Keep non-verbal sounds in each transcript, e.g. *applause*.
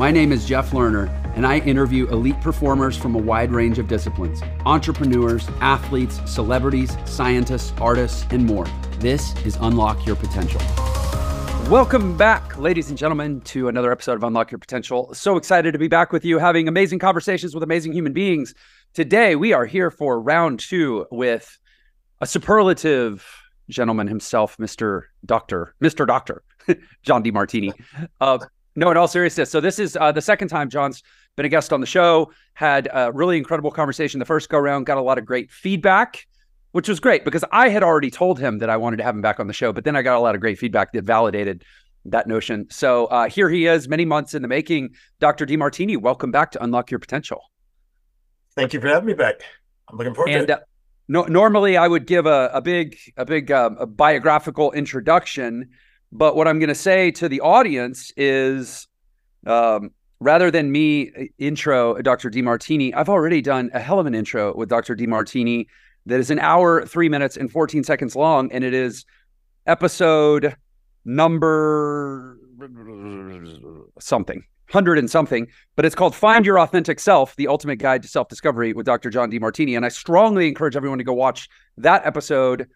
My name is Jeff Lerner, and I interview elite performers from a wide range of disciplines entrepreneurs, athletes, celebrities, scientists, artists, and more. This is Unlock Your Potential. Welcome back, ladies and gentlemen, to another episode of Unlock Your Potential. So excited to be back with you, having amazing conversations with amazing human beings. Today, we are here for round two with a superlative gentleman himself, Mr. Doctor, Mr. Doctor, *laughs* John Demartini. Uh, no, in all seriousness. So this is uh, the second time John's been a guest on the show. Had a really incredible conversation the first go around. Got a lot of great feedback, which was great because I had already told him that I wanted to have him back on the show. But then I got a lot of great feedback that validated that notion. So uh, here he is, many months in the making. Dr. Demartini, welcome back to Unlock Your Potential. Thank you for having me back. I'm looking forward and, to it. Uh, no, normally I would give a, a big a big uh, a biographical introduction, but what I'm going to say to the audience is, um, rather than me uh, intro Dr. Demartini, I've already done a hell of an intro with Dr. Demartini that is an hour, three minutes, and 14 seconds long, and it is episode number something hundred and something, but it's called Find Your Authentic Self, the ultimate guide to self discovery with Dr. John Demartini. And I strongly encourage everyone to go watch that episode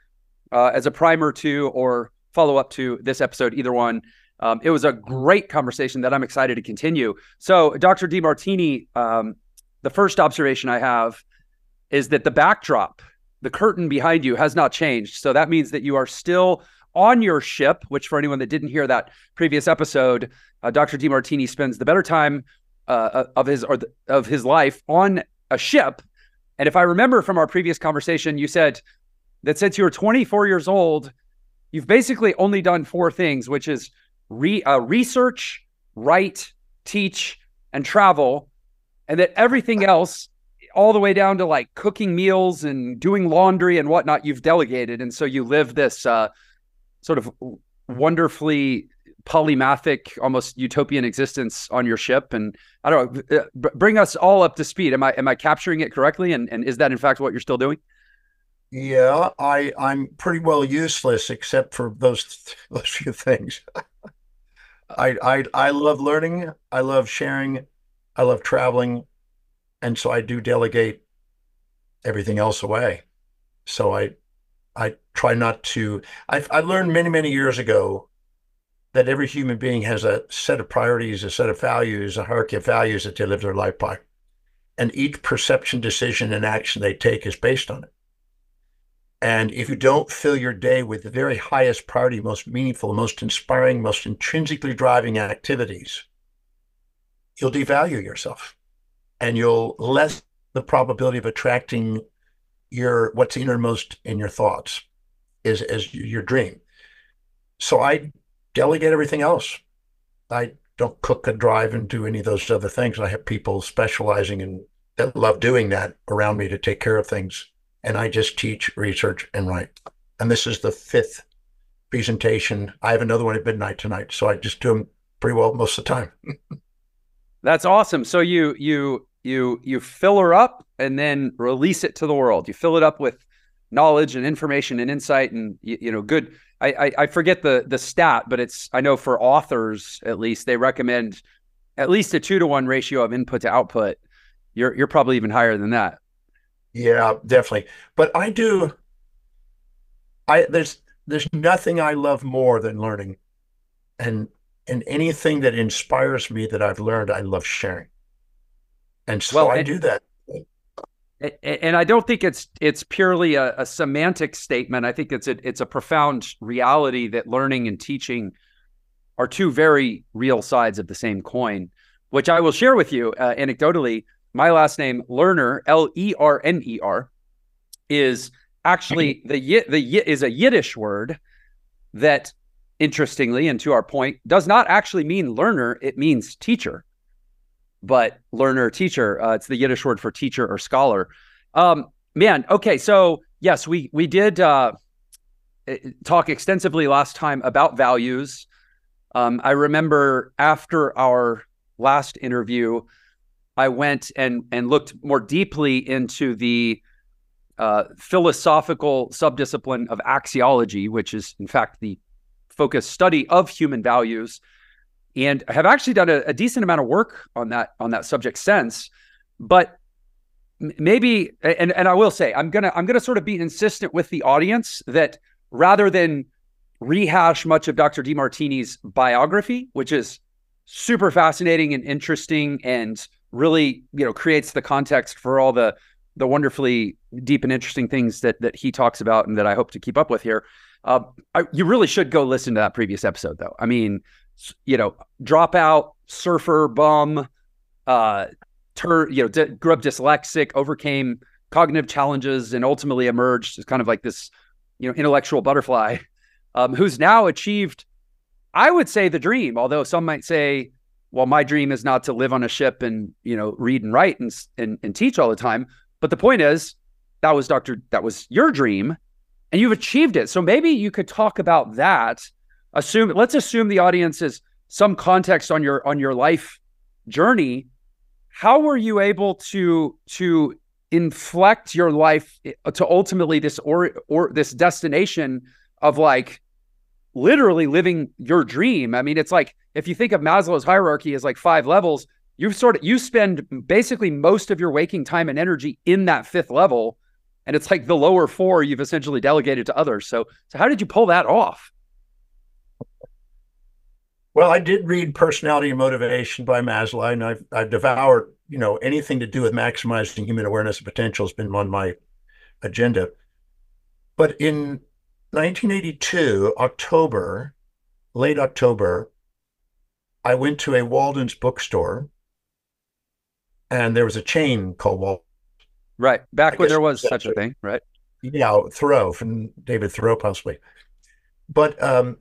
uh, as a primer to or follow up to this episode, either one. Um, it was a great conversation that I'm excited to continue. So, Dr. Demartini, um, the first observation I have is that the backdrop, the curtain behind you has not changed. So that means that you are still on your ship, which for anyone that didn't hear that previous episode, uh, Dr. Demartini spends the better time uh, uh, of his or the, of his life on a ship. And if I remember from our previous conversation, you said that since you were 24 years old, you've basically only done four things, which is re, uh, research, write, teach, and travel, and that everything else, all the way down to like cooking meals and doing laundry and whatnot, you've delegated. And so you live this uh, sort of wonderfully polymathic, almost utopian existence on your ship. And I don't know, uh, bring us all up to speed. Am I am I capturing it correctly? And and is that in fact what you're still doing? Yeah, I I'm pretty well useless except for those *laughs* those few things. I I I love learning. I love sharing. I love traveling, and so I do delegate everything else away. So I I try not to. I, I learned many, many years ago that every human being has a set of priorities, a set of values, a hierarchy of values that they live their life by. And each perception, decision, and action they take is based on it. And if you don't fill your day with the very highest priority, most meaningful, most inspiring, most intrinsically driving activities, you'll devalue yourself and you'll less the probability of attracting your what's innermost in your thoughts is as your dream. So I delegate everything else. I don't cook and drive and do any of those other things. I have people specializing in that love doing that around me to take care of things. And I just teach, research, and write. And this is the fifth presentation. I have another one at midnight tonight. So I just do them pretty well most of the time. *laughs* That's awesome. So you you you you fill her up and then release it to the world. You fill it up with knowledge and information and insight and you, you know good. I, I, I forget the the stat, but it's I know for authors at least they recommend at least a two to one ratio of input to output. You're you're probably even higher than that. Yeah, definitely. But I do. I there's there's nothing I love more than learning, and and anything that inspires me that I've learned, I love sharing. And so well, I and, do that. And I don't think it's it's purely a, a, semantic statement. I think it's a it's a profound reality that learning and teaching are two very real sides of the same coin, which I will share with you uh, anecdotally. My last name Lerner, L E R N E R, is actually the the is a Yiddish word that, interestingly, and to our point, does not actually mean learner. It means teacher but learner, teacher. Uh, it's the Yiddish word for teacher or scholar. Um, man, okay, so yes, we we did uh, eh, talk extensively last time about values. Um, I remember after our last interview, I went and and looked more deeply into the uh, philosophical subdiscipline of axiology, which is in fact the focused study of human values. and have actually done a, a decent amount of work on that on that subject since. But maybe, and and I will say, I'm gonna I'm gonna sort of be insistent with the audience that rather than rehash much of Dr. Demartini's biography, which is super fascinating and interesting and really you know creates the context for all the the wonderfully deep and interesting things that that he talks about and that I hope to keep up with here. Uh, I, you really should go listen to that previous episode, though. I mean, you know, dropout, surfer, bum, uh, tur- you know, d- grew up dyslexic, overcame cognitive challenges, and ultimately emerged as kind of like this, you know, intellectual butterfly, *laughs* um, who's now achieved, I would say, the dream. Although some might say, well, my dream is not to live on a ship and you know read and write and and, and teach all the time. But the point is, that was Doctor, that was your dream, and you've achieved it. So maybe you could talk about that assume let's assume the audience is some context on your on your life journey how were you able to to inflect your life eh, to ultimately this or or this destination of like literally living your dream. I mean it's like if you think of maslow's hierarchy as like five levels you've sort of you spend basically most of your waking time and energy in that fifth level and it's like the lower four you've essentially delegated to others. So so how did you pull that off? Well, I did read Personality and Motivation by Maslow, and I've, I've devoured, you know, anything to do with maximizing human awareness and potential has been on my agenda. But in 1982, October, late October, I went to a Walden's bookstore, and there was a chain called Walden. Right, back I when there was such a thing, right? Yeah, Thoreau from David Thoreau, possibly. But um,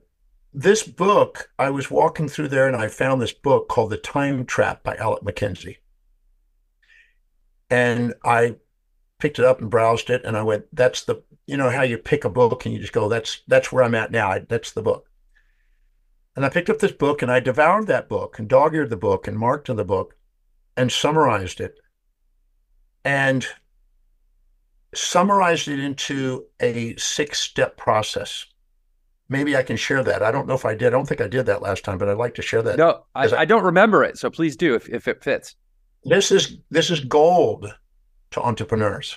this book, I was walking through there and I found this book called The Time Trap by Alec Mackenzie. And I picked it up and browsed it and I went, that's the, you know, how you pick a book and you just go, that's, that's where I'm at now. I, that's the book. And I picked up this book and I devoured that book and dog eared the book and marked in the book and summarized it and summarized it into a six step process maybe I can share that. I don't know if I did. I don't think I did that last time, but I'd like to share that. No, I, I, I, don't remember it. So please do if, if it fits. This is this is gold to entrepreneurs.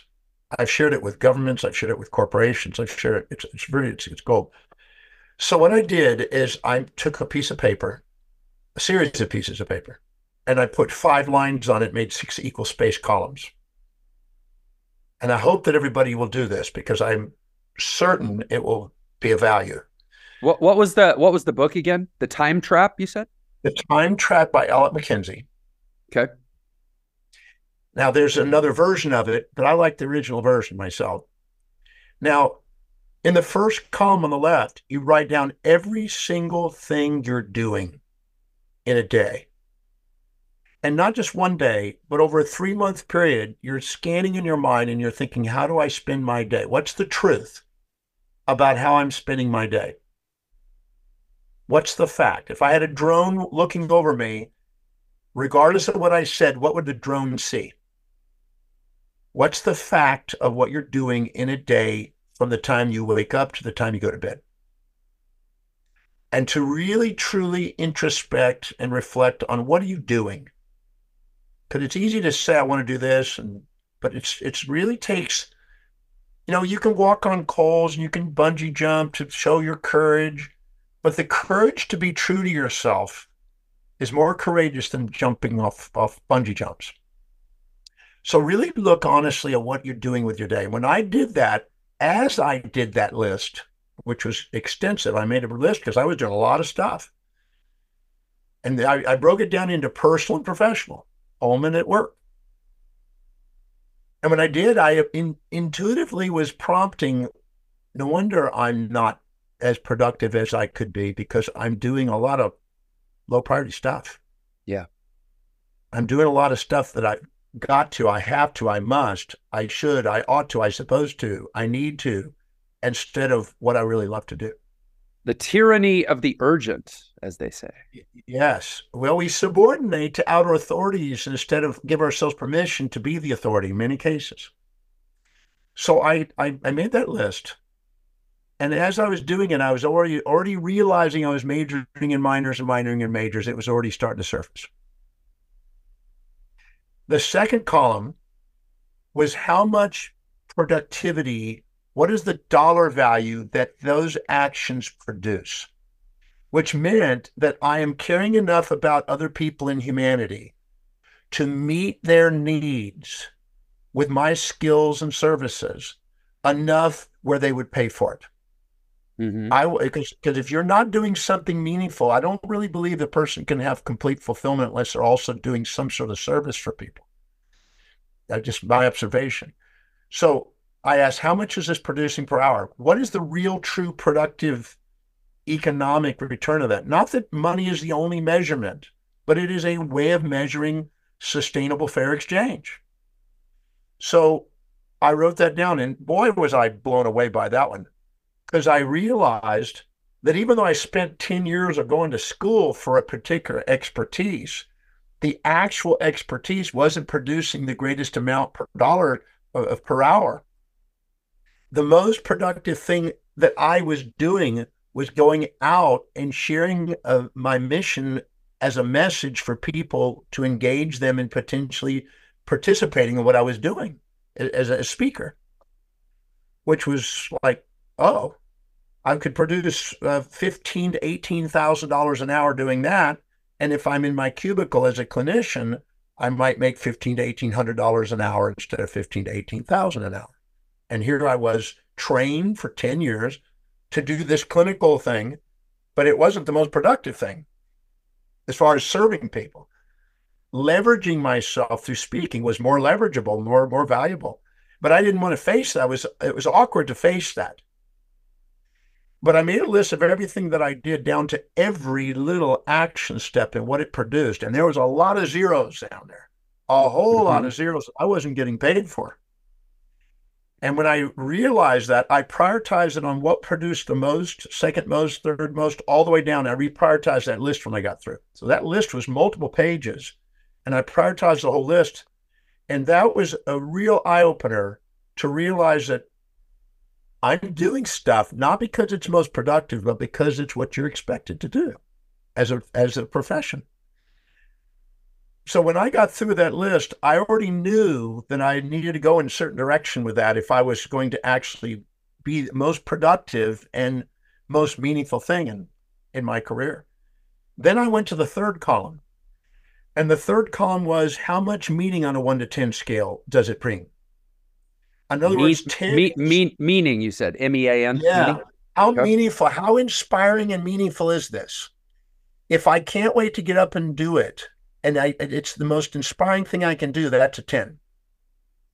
I've shared it with governments. I've shared it with corporations. I've shared it. It's it's really it's, it's gold. So what I did is I took a piece of paper, a series of pieces of paper, and I put five lines on it, made six equal space columns. And I hope that everybody will do this because I'm certain it will be of value. What what was the what was the book again? The Time Trap, you said? The Time Trap by Alec Mackenzie. Okay. Now there's hmm. another version of it, but I like the original version myself. Now, in the first column on the left, you write down every single thing you're doing in a day. And not just one day, but over a three month period, you're scanning in your mind and you're thinking, how do I spend my day? What's the truth about how I'm spending my day? What's the fact? If I had a drone looking over me, regardless of what I said, what would the drone see? What's the fact of what you're doing in a day from the time you wake up to the time you go to bed? And to really truly introspect and reflect on what are you doing? Because it's easy to say I want to do this, and but it's it's really takes, you know, you can walk on coals and you can bungee jump to show your courage but the courage to be true to yourself is more courageous than jumping off, off bungee jumps. So really look honestly at what you're doing with your day. When I did that, as I did that list, which was extensive, I made a list because I was doing a lot of stuff. And I, I broke it down into personal and professional, home and at work. And when I did, I in, intuitively was prompting, no wonder I'm not as productive as I could be because I'm doing a lot of low priority stuff. Yeah. I'm doing a lot of stuff that I got to, I have to, I must, I should, I ought to, I suppose to, I need to, instead of what I really love to do. The tyranny of the urgent, as they say. Yes. Well, we subordinate to outer authorities instead of give ourselves permission to be the authority in many cases. So I, I, I made that list And as I was doing it, I was already already realizing I was majoring in minors and minoring in majors. It was already starting to surface. The second column was how much productivity, what is the dollar value that those actions produce? Which meant that I am caring enough about other people in humanity to meet their needs with my skills and services enough where they would pay for it. Mm-hmm. I because because if you're not doing something meaningful, I don't really believe the person can have complete fulfillment unless they're also doing some sort of service for people. That's just my observation. So I asked, how much is this producing per hour? What is the real, true, productive economic return of that? Not that money is the only measurement, but it is a way of measuring sustainable fair exchange. So I wrote that down, and boy, was I blown away by that one because I realized that even though I spent 10 years of going to school for a particular expertise, the actual expertise wasn't producing the greatest amount per dollar of, per hour. The most productive thing that I was doing was going out and sharing uh, my mission as a message for people to engage them in potentially participating in what I was doing as a speaker, which was like oh, I could produce uh, fifteen to eighteen thousand dollars an hour doing that, and if I'm in my cubicle as a clinician, I might make fifteen to eighteen hundred dollars an hour instead of fifteen to eighteen thousand an hour. And here I was trained for ten years to do this clinical thing, but it wasn't the most productive thing as far as serving people. Leveraging myself through speaking was more leverageable, more more valuable. But I didn't want to face that. It was it was awkward to face that. But I made a list of everything that I did down to every little action step and what it produced. And there was a lot of zeros down there, a whole mm-hmm. lot of zeros I wasn't getting paid for. And when I realized that, I prioritized it on what produced the most, second most, third most, all the way down. I reprioritized that list when I got through. So that list was multiple pages, and I prioritized the whole list. And that was a real eye opener to realize that I'm doing stuff not because it's most productive, but because it's what you're expected to do as a as a profession. So when I got through that list, I already knew that I needed to go in a certain direction with that if I was going to actually be the most productive and most meaningful thing in, in my career. Then I went to the third column. And the third column was how much meaning on a one to 10 scale does it bring? In other words, 10 me, me, meaning, you said M E A N. Yeah. Meaning? How okay. meaningful, how inspiring and meaningful is this? If I can't wait to get up and do it, and I, it's the most inspiring thing I can do, that's a 10.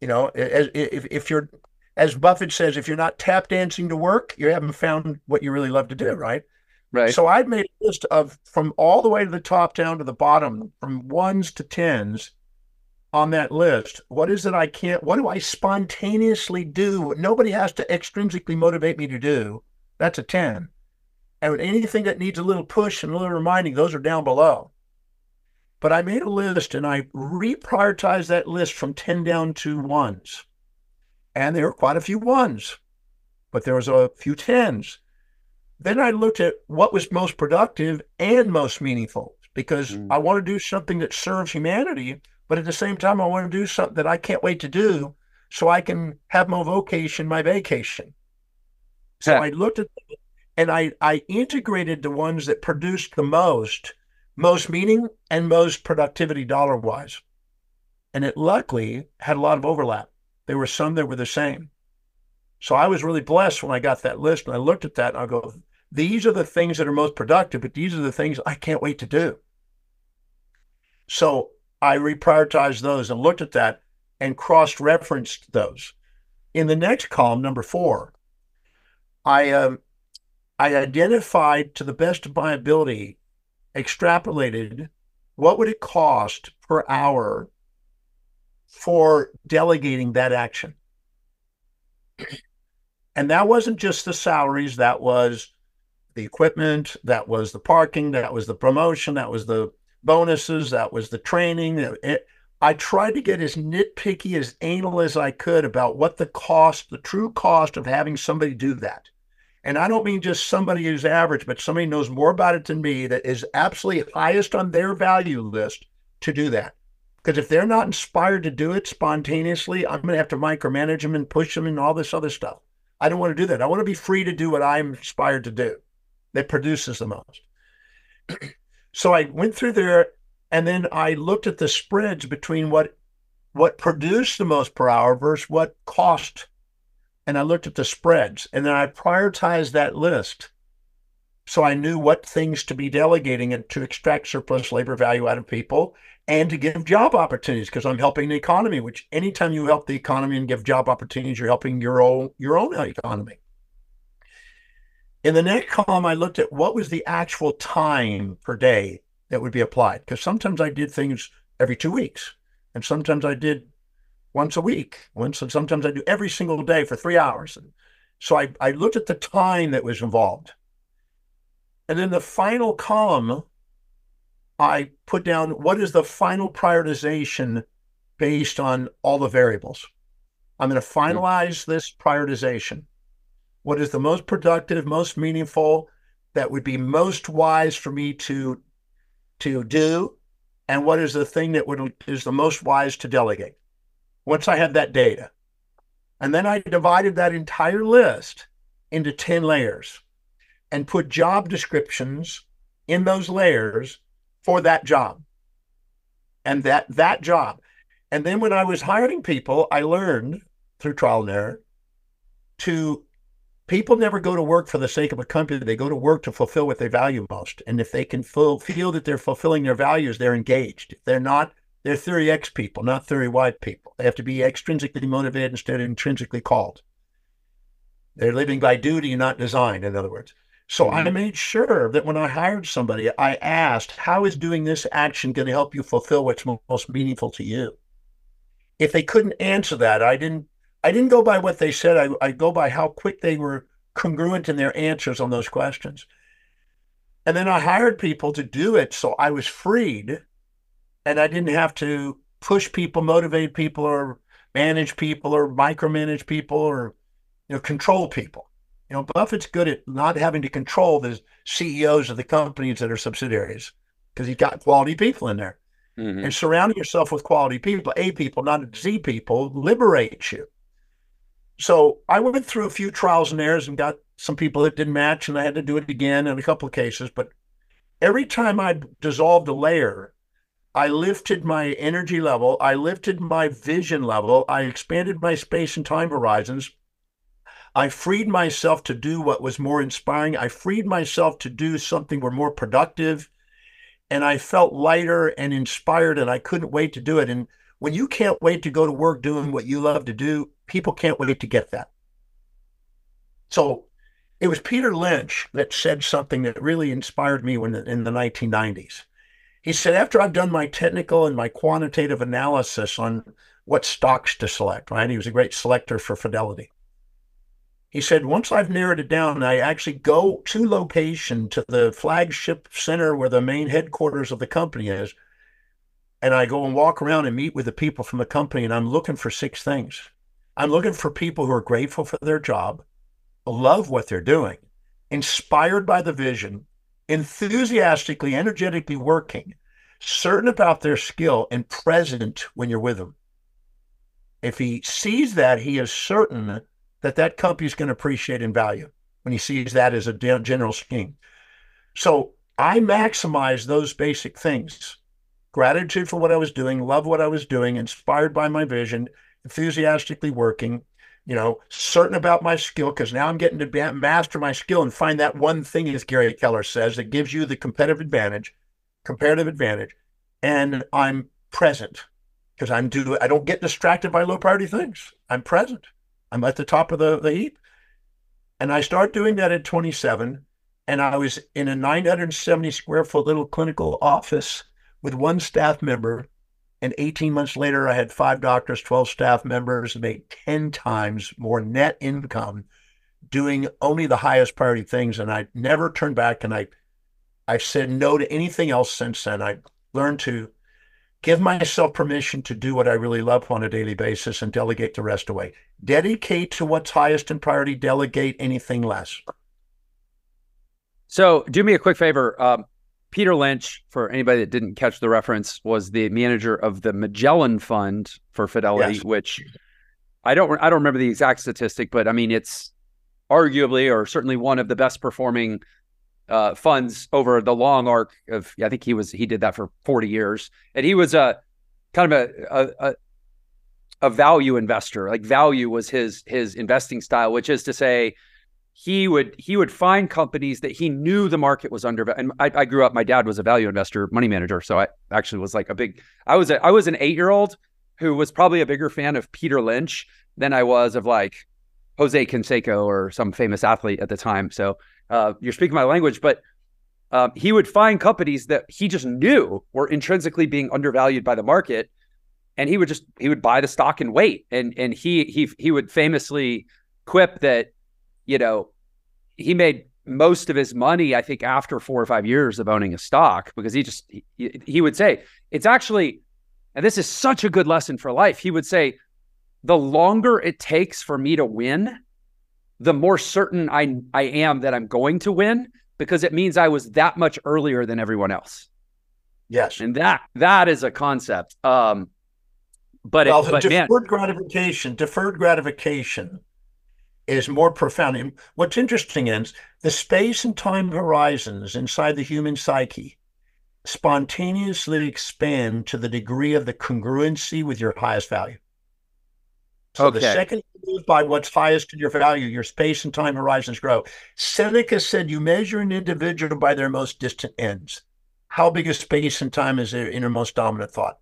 You know, as, if, if you're, as Buffett says, if you're not tap dancing to work, you haven't found what you really love to do, right? Right. So I'd made a list of from all the way to the top down to the bottom, from ones to tens, on that list? What is it I can't, what do I spontaneously do? Nobody has to extrinsically motivate me to do. That's a 10. And anything that needs a little push and a little reminding, those are down below. But I made a list and I reprioritized that list from 10 down to ones. And there were quite a few ones, but there was a few tens. Then I looked at what was most productive and most meaningful because mm. I want to do something that serves humanity but at the same time, I want to do something that I can't wait to do so I can have my vocation, my vacation. So I looked at and I, I integrated the ones that produced the most, most meaning and most productivity dollar wise. And it luckily had a lot of overlap. There were some that were the same. So I was really blessed when I got that list and I looked at that and I go, these are the things that are most productive, but these are the things I can't wait to do. So I reprioritized those and looked at that and cross referenced those. In the next column, number four, I, um, I identified to the best of my ability, extrapolated what would it cost per hour for delegating that action. *clears throat* And that wasn't just the salaries, that was the equipment, that was the parking, that was the promotion, that was the bonuses. That was the training. It, I tried to get as nitpicky, as anal as I could about what the cost, the true cost of having somebody do that. And I don't mean just somebody who's average, but somebody knows more about it than me that is absolutely highest on their value list to do that. Because if they're not inspired to do it spontaneously, I'm going to have to micromanage them and push them and all this other stuff. I don't want to do that. I want to be free to do what I'm inspired to do that produces the most. *clears throat* so I went through there and then I looked at the spreads between what what produced the most per hour versus what cost. And I looked at the spreads and then I prioritized that list. So I knew what things to be delegating and to extract surplus labor value out of people and to give job opportunities because I'm helping the economy, which anytime you help the economy and give job opportunities, you're helping your own your own economy. In the next column, I looked at what was the actual time per day that would be applied. Because sometimes I did things every two weeks, and sometimes I did once a week. Once and sometimes I do every single day for three hours. And so I, I looked at the time that was involved. And then the final column I put down what is the final prioritization based on all the variables. I'm going to hmm. finalize this prioritization. What is the most productive, most meaningful, that would be most wise for me to to do, and what is the thing that would is the most wise to delegate. Once I had that data, and then I divided that entire list into 10 layers and put job descriptions in those layers for that job and that that job. And then when I was hiring people, I learned through trial and error to people never go to work for the sake of a company. They go to work to fulfill what they value most. And if they can feel, feel that they're fulfilling their values, they're engaged. If they're not, they're theory X people, not theory Y people. They have to be extrinsically motivated instead of intrinsically called. They're living by duty, not design, in other words. So I mm-hmm. made sure that when I hired somebody, I asked, how is doing this action going to help you fulfill what's most meaningful to you? If they couldn't answer that, I didn't I didn't go by what they said. I, I go by how quick they were congruent in their answers on those questions. And then I hired people to do it. So I was freed and I didn't have to push people, motivate people, or manage people, or micromanage people, or you know, control people. You know, Buffett's good at not having to control the CEOs of the companies that are subsidiaries because he's got quality people in there. Mm-hmm. And surrounding yourself with quality people, A people, not Z people, liberates you. So I went through a few trials and errors and got some people that didn't match, and I had to do it again in a couple of cases. But every time I dissolved a layer, I lifted my energy level, I lifted my vision level, I expanded my space and time horizons, I freed myself to do what was more inspiring. I freed myself to do something were more productive. And I felt lighter and inspired, and I couldn't wait to do it. And when you can't wait to go to work doing what you love to do, people can't wait to get that. So it was Peter Lynch that said something that really inspired me when in the 1990s. He said, after I've done my technical and my quantitative analysis on what stocks to select, right? He was a great selector for Fidelity. He said, once I've narrowed it down, I actually go to location to the flagship center where the main headquarters of the company is. And I go and walk around and meet with the people from the company. And I'm looking for six things. I'm looking for people who are grateful for their job, love what they're doing, inspired by the vision, enthusiastically, energetically working, certain about their skill, and present when you're with them. If he sees that, he is certain that that company is going to appreciate in value when he sees that as a general scheme. So I maximize those basic things gratitude for what I was doing, love what I was doing, inspired by my vision, enthusiastically working, you know, certain about my skill, because now I'm getting to master my skill and find that one thing, as Gary Keller says, that gives you the competitive advantage, comparative advantage. And I'm present because I'm due, I don't get distracted by low priority things. I'm present. I'm at the top of the, the heap. And I start doing that at 27. And I was in a 970 square foot little clinical office with one staff member. And 18 months later, I had five doctors, 12 staff members, made 10 times more net income doing only the highest priority things. And I never turned back. And I, I said no to anything else since then. I learned to give myself permission to do what I really love on a daily basis and delegate the rest away. Dedicate to what's highest in priority, delegate anything less. So do me a quick favor. Um, Peter Lynch, for anybody that didn't catch the reference, was the manager of the Magellan Fund for Fidelity, yes. which I don't I don't remember the exact statistic, but I mean it's arguably or certainly one of the best performing uh, funds over the long arc of. I think he was he did that for forty years, and he was a kind of a, a, a value investor. Like value was his his investing style, which is to say he would he would find companies that he knew the market was under and I, I, grew up my dad was a value investor money manager so i actually was like a big i was a, i was an eight year old who was probably a bigger fan of peter lynch than i was of like jose canseco or some famous athlete at the time so uh, you're speaking my language but um, he would find companies that he just knew were intrinsically being undervalued by the market and he would just he would buy the stock and wait and and he he he would famously quip that you know, he made most of his money, I think, after four or five years of owning a stock because he just, he, he would say, it's actually, and this is such a good lesson for life. He would say, the longer it takes for me to win, the more certain I, I am that I'm going to win because it means I was that much earlier than everyone else. Yes. And that, that is a concept. Um, but, well, it, but deferred man, gratification, deferred gratification is more profound. And what's interesting is the space and time horizons inside the human psyche spontaneously expand to the degree of the congruency with your highest value. So okay. the second you move by what's highest in your value, your space and time horizons grow. Seneca said you measure an individual by their most distant ends. How big a space and time is their innermost dominant thought?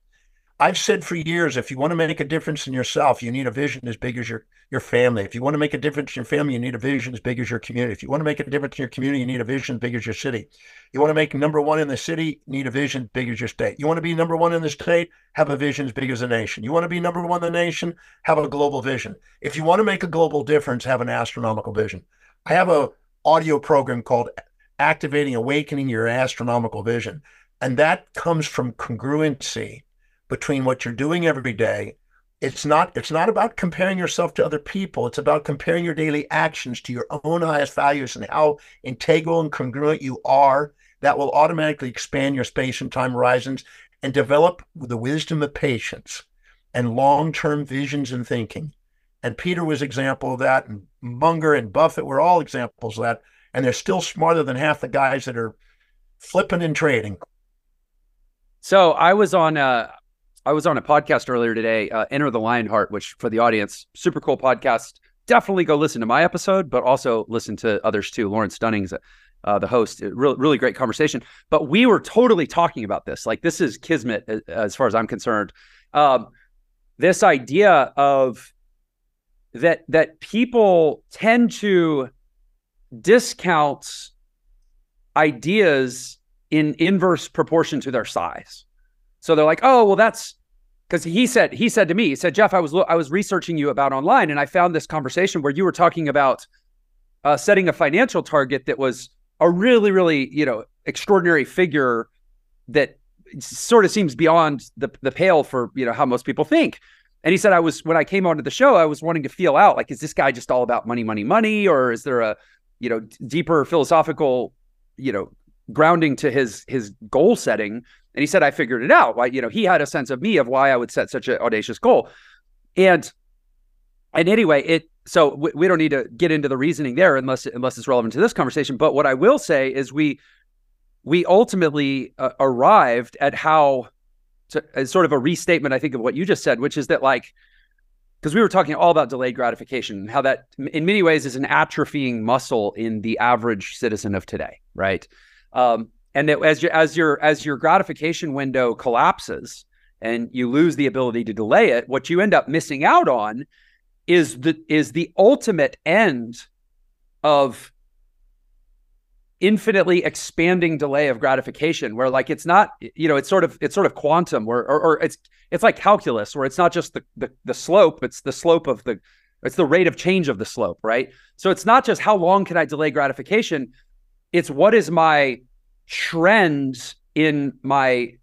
I've said for years, if you want to make a difference in yourself, you need a vision as big as your, your family. If you want to make a difference in your family, you need a vision as big as your community. If you want to make a difference in your community, you need a vision as big as your city. You want to make number one in the city, need a vision as big as your state. You want to be number one in the state, have a vision as big as the nation. You want to be number one in the nation, have a global vision. If you want to make a global difference, have an astronomical vision. I have a audio program called Activating Awakening Your Astronomical Vision. And that comes from congruency between what you're doing every day. It's not it's not about comparing yourself to other people. It's about comparing your daily actions to your own highest values and how integral and congruent you are. That will automatically expand your space and time horizons and develop the wisdom of patience and long-term visions and thinking. And Peter was example of that, and Munger and Buffett were all examples of that. And they're still smarter than half the guys that are flipping and trading. So I was on uh I was on a podcast earlier today, uh, Enter the Lionheart, which for the audience, super cool podcast. Definitely go listen to my episode, but also listen to others too. Lawrence Dunning's uh, the host. Really, really great conversation. But we were totally talking about this. Like this is kismet as, as far as I'm concerned. Um, this idea of that that people tend to discount ideas in inverse proportion to their size. So they're like, oh, well, that's because he said he said to me, he said, Jeff, I was I was researching you about online, and I found this conversation where you were talking about uh, setting a financial target that was a really, really, you know, extraordinary figure that sort of seems beyond the the pale for you know how most people think. And he said, I was when I came onto the show, I was wanting to feel out like, is this guy just all about money, money, money, or is there a you know deeper philosophical you know grounding to his his goal setting and he said i figured it out. Why you know he had a sense of me of why i would set such an audacious goal. And and anyway it so we, we don't need to get into the reasoning there unless unless it's relevant to this conversation. But what i will say is we we ultimately uh, arrived at how to, as sort of a restatement i think of what you just said which is that like because we were talking all about delayed gratification and how that in many ways is an atrophying muscle in the average citizen of today right? Um, and that as your as your as your gratification window collapses and you lose the ability to delay it, what you end up missing out on is the is the ultimate end of infinitely expanding delay of gratification where like it's not you know it's sort of it's sort of quantum where or, or it's it's like calculus where it's not just the, the the slope it's the slope of the it's the rate of change of the slope right? So it's not just how long can i delay gratification it's what is my trend in my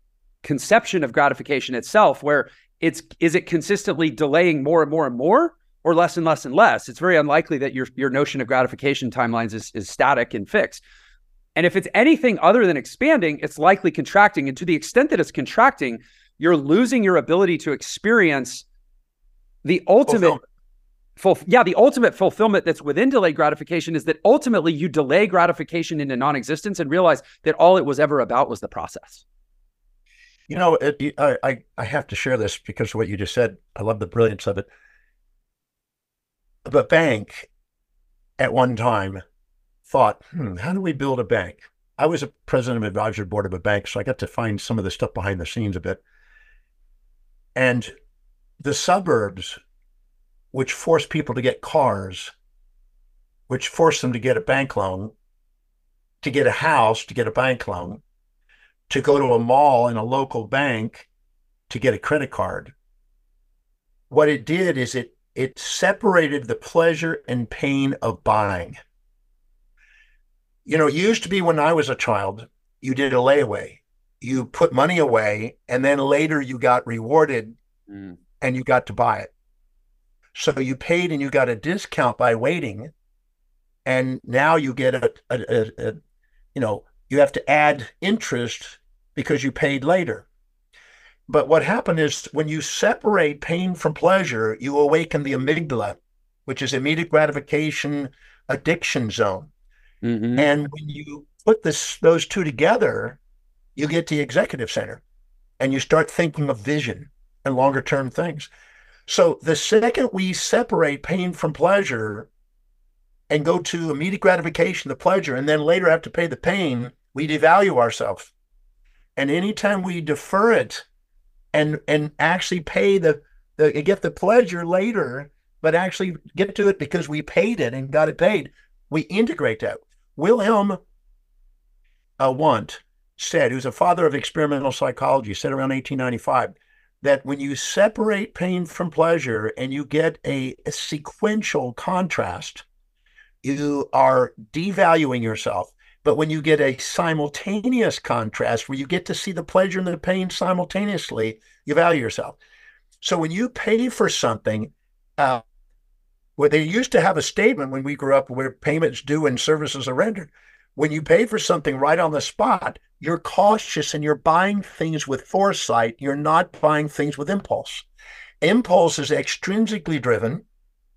conception of gratification itself, where it's is it consistently delaying more and more and more or less and less and less? It's very unlikely that your your notion of gratification timelines is, is static and fixed. And if it's anything other than expanding, it's likely contracting. And to the extent that it's contracting, you're losing your ability to experience the ultimate full yeah the ultimate fulfillment that's within delayed gratification is that ultimately you delay gratification into non-existence and realize that all it was ever about was the process. You know it, I, I have to share this because of what you just said. I love the brilliance of it. The bank at one time thought hmm, how do we build a bank? I was a president of advisory board of a bank so i got to find some of the stuff behind the scenes a bit. And the suburbs, which forced people to get cars, which forced them to get a bank loan, to get a house, to get a bank loan, to go to a mall and a local bank to get a credit card. What it did is it it separated the pleasure and pain of buying. You know, it used to be when I was a child, you did a layaway you put money away and then later you got rewarded mm. and you got to buy it. So you paid and you got a discount by waiting. And now you get a, a, a, a you know, you have to add interest because you paid later. But what happened is when you separate pain from pleasure, you awaken the amygdala, which is immediate gratification addiction zone. Mm-hmm. And when you put this those two together, you get the executive center and you start thinking of vision and longer term things. So the second we separate pain from pleasure and go to immediate gratification, the pleasure, and then later have to pay the pain, we devalue ourselves. And anytime we defer it and and actually pay the, the get the pleasure later, but actually get to it because we paid it and got it paid, we integrate that. Wilhelm uh, Wundt said, who's a father of experimental psychology, said around 1895, that when you separate pain from pleasure and you get a, a sequential contrast, you are devaluing yourself. But when you get a simultaneous contrast where you get to see the pleasure and the pain simultaneously, you value yourself. So when you pay for something, uh, where they used to have a statement when we grew up where payments due and services are rendered. When you pay for something right on the spot, you're cautious and you're buying things with foresight. You're not buying things with impulse. Impulse is extrinsically driven.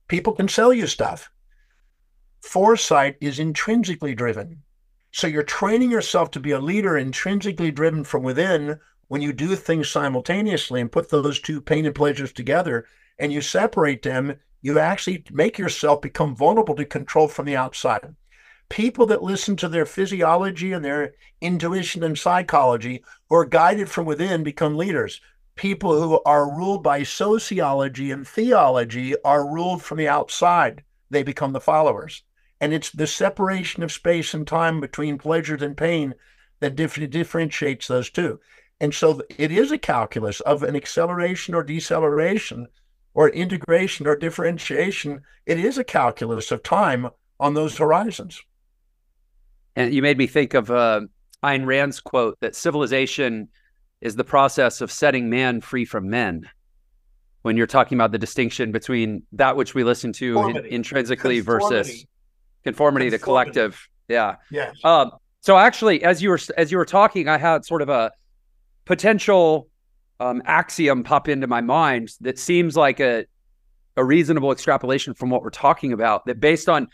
People can sell you stuff. Foresight is intrinsically driven. So you're training yourself to be a leader intrinsically driven from within when you do things simultaneously and put those two pain and pleasures together and you separate them, you actually make yourself become vulnerable to control from the outside people that listen to their physiology and their intuition and psychology who are guided from within become leaders. People who are ruled by sociology and theology are ruled from the outside. They become the followers. And it's the separation of space and time between pleasures and pain that dif- differentiates those two. And so it is a calculus of an acceleration or deceleration or integration or differentiation. It is a calculus of time on those horizons. And you made me think of uh, Ayn Rand's quote that civilization is the process of setting man free from men. When you're talking about the distinction between that which we listen to in, intrinsically conformity. versus conformity, conformity, to collective. Yeah. Yeah. Um, so actually, as you were as you were talking, I had sort of a potential um, axiom pop into my mind that seems like a a reasonable extrapolation from what we're talking about. That based on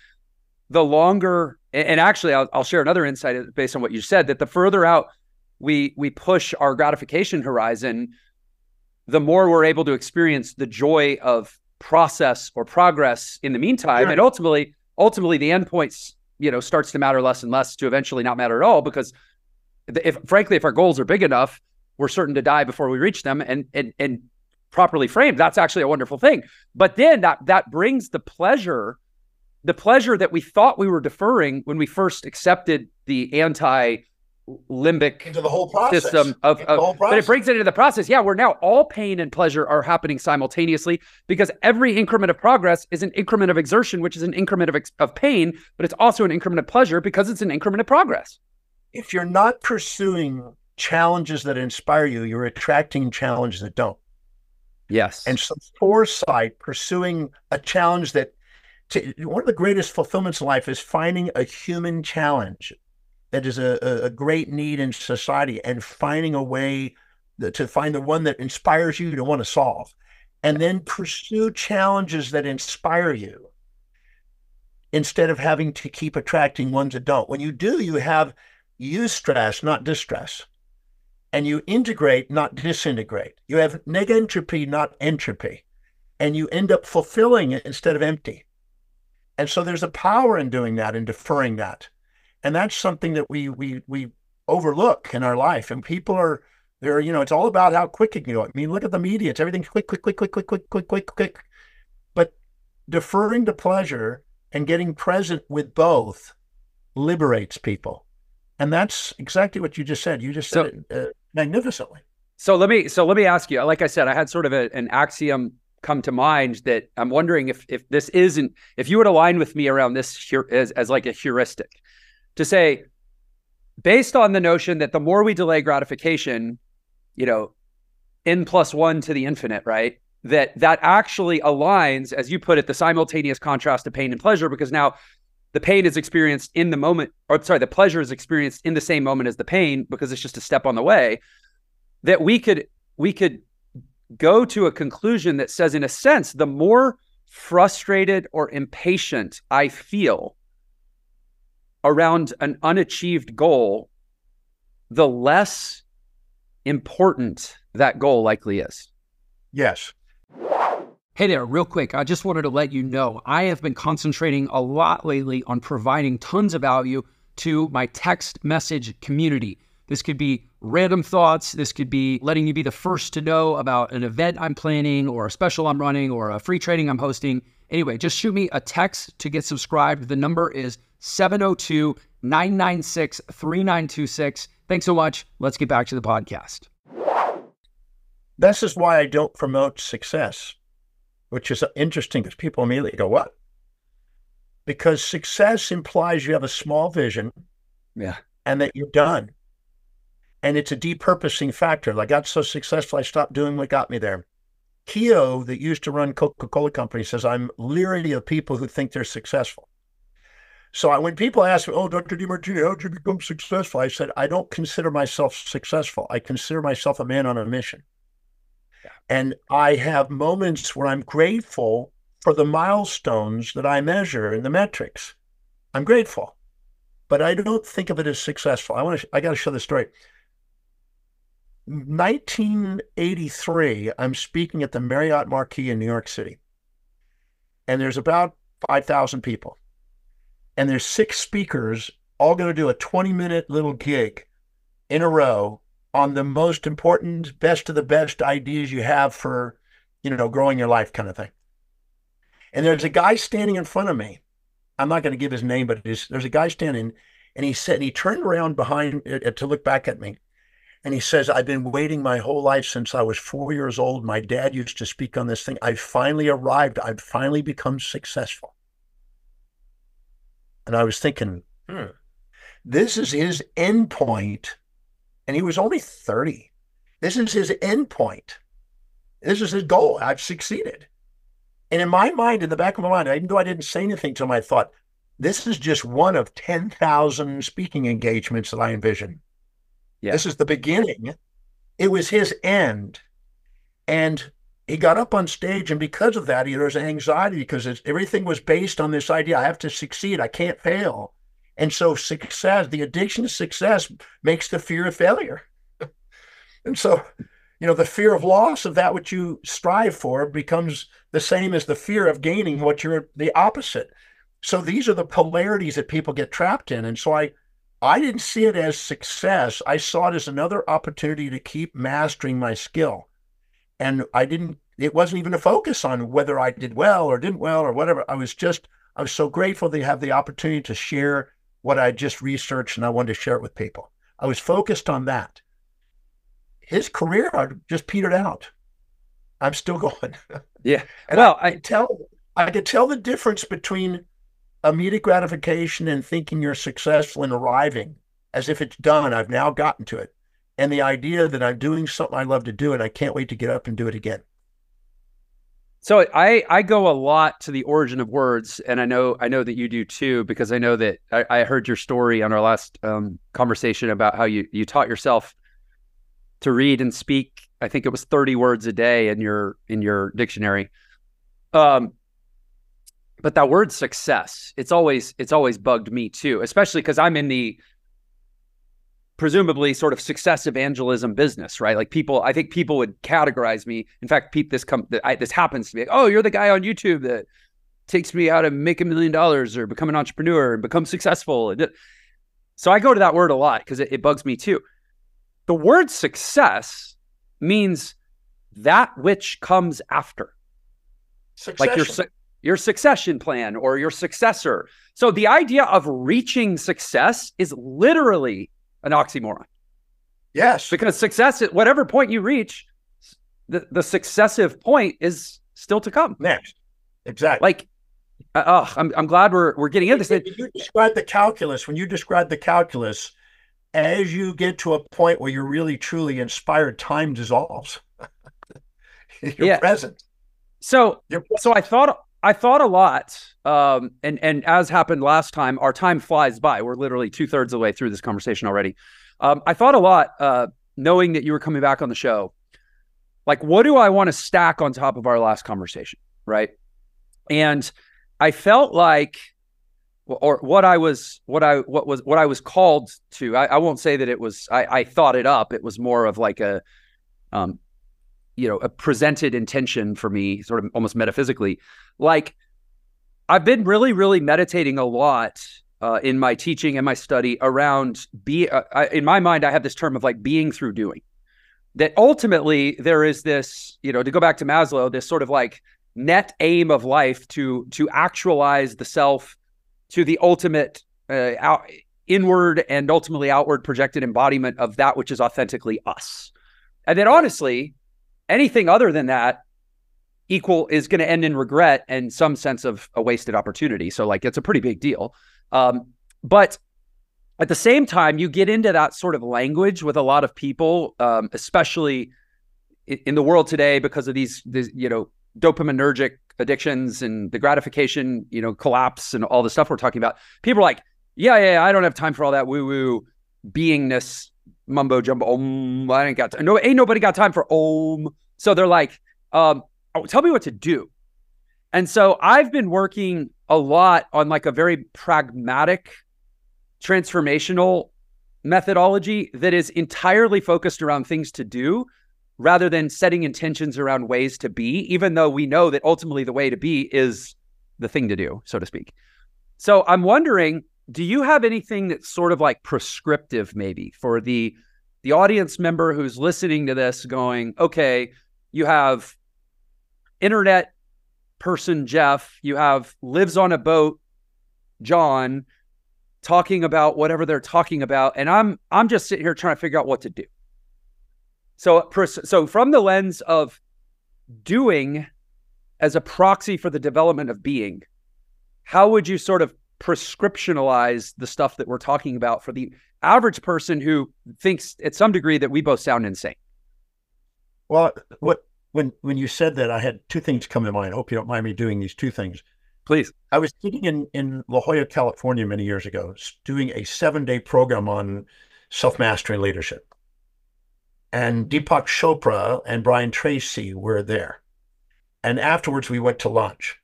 the longer and actually I'll, I'll share another insight based on what you said that the further out we we push our gratification horizon the more we're able to experience the joy of process or progress in the meantime. Sure. and ultimately ultimately the endpoints you know starts to matter less and less to eventually not matter at all because if frankly if our goals are big enough we're certain to die before we reach them. And and and properly framed that's actually a wonderful thing. But then that that brings the pleasure the pleasure that we thought we were deferring when we first accepted the anti limbic into the whole process. system of, of but it brings it into the process. Yeah we're now all pain and pleasure are happening simultaneously because every increment of progress is an increment of exertion which is an increment of, of pain but it's also an increment of pleasure because it's an increment of progress. If you're not pursuing challenges that inspire you you're attracting challenges that don't. Yes. And so foresight pursuing a challenge that one of the greatest fulfillments in life is finding a human challenge that is a, a great need in society and finding a way to find the one that inspires you to want to solve and then pursue challenges that inspire you instead of having to keep attracting ones that don't. When you do, you have use stress, not distress. And you integrate, not disintegrate. You have negentropy, not entropy. And you end up fulfilling it instead of empty. And so there's a power in doing that and deferring that. And that's something that we we we overlook in our life. And people are there, you know, it's all about how quick it can go. I mean, look at the media. It's everything quick, quick, quick, quick, quick, quick, quick, quick, quick. But deferring to pleasure and getting present with both liberates people. And that's exactly what you just said. You just said so, it uh, magnificently. So let me so let me ask you. Like I said, I had sort of a, an axiom come to mind that I'm wondering if if this isn't if you would align with me around this as as like a heuristic to say based on the notion that the more we delay gratification, you know, n plus one to the infinite, right? That that actually aligns, as you put it, the simultaneous contrast of pain and pleasure, because now the pain is experienced in the moment, or sorry, the pleasure is experienced in the same moment as the pain because it's just a step on the way. That we could we could go to a conclusion that says, in a sense, the more frustrated or impatient I feel around an unachieved goal, the less important that goal likely is. Yes. Hey there, real quick. I just wanted to let you know I have been concentrating a lot lately on providing tons of value to my text message community. This could be random thoughts. This could be letting you be the first to know about an event I'm planning or a special I'm running or a free training I'm hosting. Anyway, just shoot me a text to get subscribed. The number is 702 996 3926. Thanks so much. Let's get back to the podcast. This is why I don't promote success, which is interesting because people immediately go, What? Because success implies you have a small vision yeah. and that you're done. And it's a depurposing factor. I got so successful, I stopped doing what got me there. Keough, that used to run Coca Cola Company, says, I'm leery of people who think they're successful. So I, when people ask me, "Oh, Dr. Demartini, how did you become successful?" I said, "I don't consider myself successful. I consider myself a man on a mission." Yeah. And I have moments where I'm grateful for the milestones that I measure in the metrics. I'm grateful, but I don't think of it as successful. I want to. I got to show the story. 1983, I'm speaking at the Marriott Marquis in New York City, and there's about 5,000 people and there's six speakers all going to do a 20 minute little gig in a row on the most important, best of the best ideas you have for, you know, growing your life kind of thing. And there's a guy standing in front of me. I'm not going to give his name, but there's a guy standing, and he said, and he turned around behind uh, to look back at me. And he says, I've been waiting my whole life since I was four years old. My dad used to speak on this thing. I finally arrived. I've finally become successful. And I was thinking, hmm, this is his end point. And he was only 30. This is his end point. This is his goal. I've succeeded. And in my mind, in the back of my mind, even though I didn't say anything to him, I thought, this is just one of 10,000 speaking engagements that I envision. Yeah. This is the beginning. It was his end. And he got up on stage, and because of that, he, there was anxiety because everything was based on this idea: I have to succeed, I can't fail. And so, success, the addiction to success, makes the fear of failure. *laughs* and so, you know, the fear of loss of that which you strive for becomes the same as the fear of gaining what you're the opposite. So these are the polarities that people get trapped in. And so I I didn't see it as success. I saw it as another opportunity to keep mastering my skill and I didn't. It wasn't even a focus on whether I did well or didn't well or whatever. I was just. I was so grateful to have the opportunity to share what I just researched, and I wanted to share it with people. I was focused on that. His career just petered out. I'm still *laughs* going. Yeah. and well, I, I tell I could tell the difference between immediate gratification and thinking you're successful and arriving as if it's done. I've now gotten to it and the idea that I'm doing something I love to do and I can't wait to get up and do it again. So I I go a lot to the origin of words, and I know I know that you do too because I know that I, I heard your story on our last um, conversation about how you you taught yourself to read and speak. I think it was thirty words a day in your in your dictionary. Um, but that word success, it's always it's always bugged me too, especially because I'm in the presumably sort of success evangelism business, right? Like people, I think people would categorize me. In fact, Pete, this come this happens to me. oh, you're the guy on YouTube that takes me how to make a million dollars or become an entrepreneur and become successful. So I go to that word a lot because it, it bugs me too. The word success means that which comes after, Succession. like your your succession plan or your successor. So the idea of reaching success is literally an oxymoron. Yes. Because success at whatever point you reach, the, the successive point is still to come. Next. Exactly. Like, uh, oh, I'm, I'm glad we're, we're getting into this. You describe the calculus, when you describe the calculus, as you get to a point where you're really truly inspired, time dissolves. *laughs* you're Yeah. present. So, You're so I thought, I thought a lot. Um, and, and as happened last time, our time flies by. We're literally two thirds of the way through this conversation already. Um, I thought a lot, uh, knowing that you were coming back on the show. Like, what do I want to stack on top of our last conversation? Right. And I felt like, or what I was, what I, what was, what I was called to. I, I won't say that it was. I, I thought it up. It was more of like a, um, you know, a presented intention for me, sort of almost metaphysically. Like, I've been really, really meditating a lot uh, in my teaching and my study around be. Uh, I, in my mind, I have this term of like being through doing. That ultimately there is this, you know, to go back to Maslow, this sort of like net aim of life to to actualize the self to the ultimate uh, out, inward and ultimately outward projected embodiment of that which is authentically us. And then honestly, anything other than that equal is going to end in regret and some sense of a wasted opportunity. So like it's a pretty big deal. Um, but at the same time, you get into that sort of language with a lot of people, um, especially in, the world today because of these, these, you know, dopaminergic addictions and the gratification, you know, collapse and all the stuff we're talking about. People are like, yeah, yeah, I don't have time for all that woo woo beingness mumbo jumbo. Om, I ain't got time. No, ain't nobody got time for om. So they're like, um, oh, tell me what to do. And so I've been working a lot on like a very pragmatic, transformational methodology that is entirely focused around things to do rather than setting intentions around ways to be, even though we know that ultimately the way to be is the thing to do, so to speak. So I'm wondering, do you have anything that's sort of like prescriptive maybe for the the audience member who's listening to this going, okay, you have internet person Jeff, you have lives on a boat John talking about whatever they're talking about and I'm I'm just sitting here trying to figure out what to do. So so from the lens of doing as a proxy for the development of being, how would you sort of prescriptionalize the stuff that we're talking about for the average person who thinks at some degree that we both sound insane? Well, what when when you said that, I had two things come to mind. I hope you don't mind me doing these two things. Please. I was sitting in in La Jolla, California, many years ago, doing a seven day program on self mastery leadership, and Deepak Chopra and Brian Tracy were there, and afterwards we went to lunch,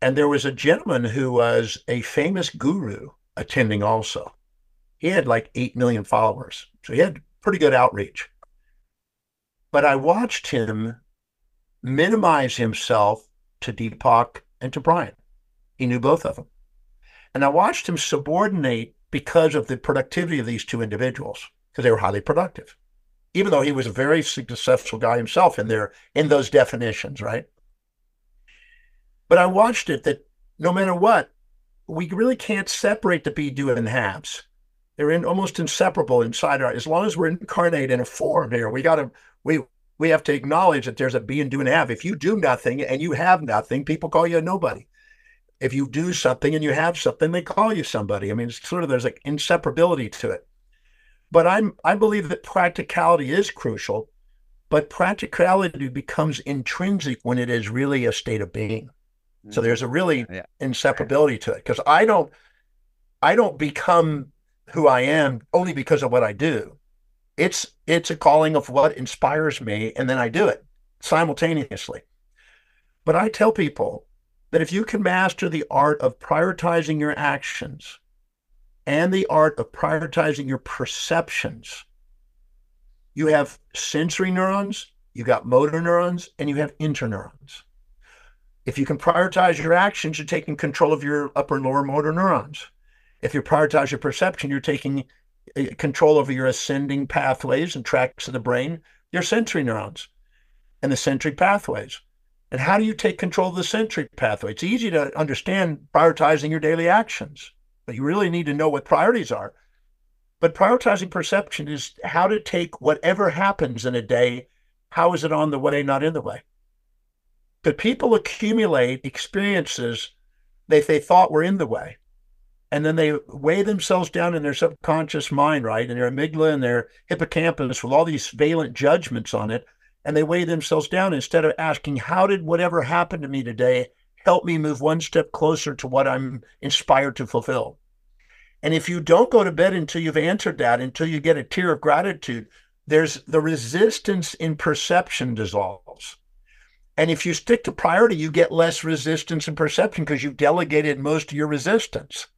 and there was a gentleman who was a famous guru attending also. He had like eight million followers, so he had pretty good outreach but I watched him minimize himself to Deepak and to Brian. He knew both of them. And I watched him subordinate because of the productivity of these two individuals, because they were highly productive, even though he was a very successful guy himself in their in those definitions, right? But I watched it that no matter what, we really can't separate the be, do, and haves. They're in almost inseparable inside our. As long as we're incarnate in a form here, we got to we we have to acknowledge that there's a be and do and have. If you do nothing and you have nothing, people call you a nobody. If you do something and you have something, they call you somebody. I mean, it's sort of there's like inseparability to it. But I'm I believe that practicality is crucial but practicality becomes intrinsic when it is really a state of being. So there's a really yeah. inseparability to it because I don't I don't become who I am only because of what I do. It's it's a calling of what inspires me and then I do it simultaneously. But I tell people that if you can master the art of prioritizing your actions and the art of prioritizing your perceptions, you have sensory neurons, you got motor neurons, and you have interneurons. If you can prioritize your actions, you're taking control of your upper and lower motor neurons. If you prioritize your perception, you're taking uh, control over your ascending pathways and tracks of the brain, your sensory neurons and the sensory pathways. And how do you take control of the sensory pathway? It's easy to understand prioritizing your daily actions, but you really need to know what priorities are. But prioritizing perception is how to take whatever happens in a day, how is it on the way, not in the way? But people accumulate experiences that they thought were in the way. And then they weigh themselves down in their subconscious mind, right? And their amygdala and their hippocampus with all these valent judgments on it. And they weigh themselves down instead of asking, how did whatever happened to me today help me move one step closer to what I'm inspired to fulfill? And if you don't go to bed until you've answered that, until you get a tear of gratitude, there's the resistance in perception dissolves. And if you stick to priority, you get less resistance and perception because you've delegated most of your resistance.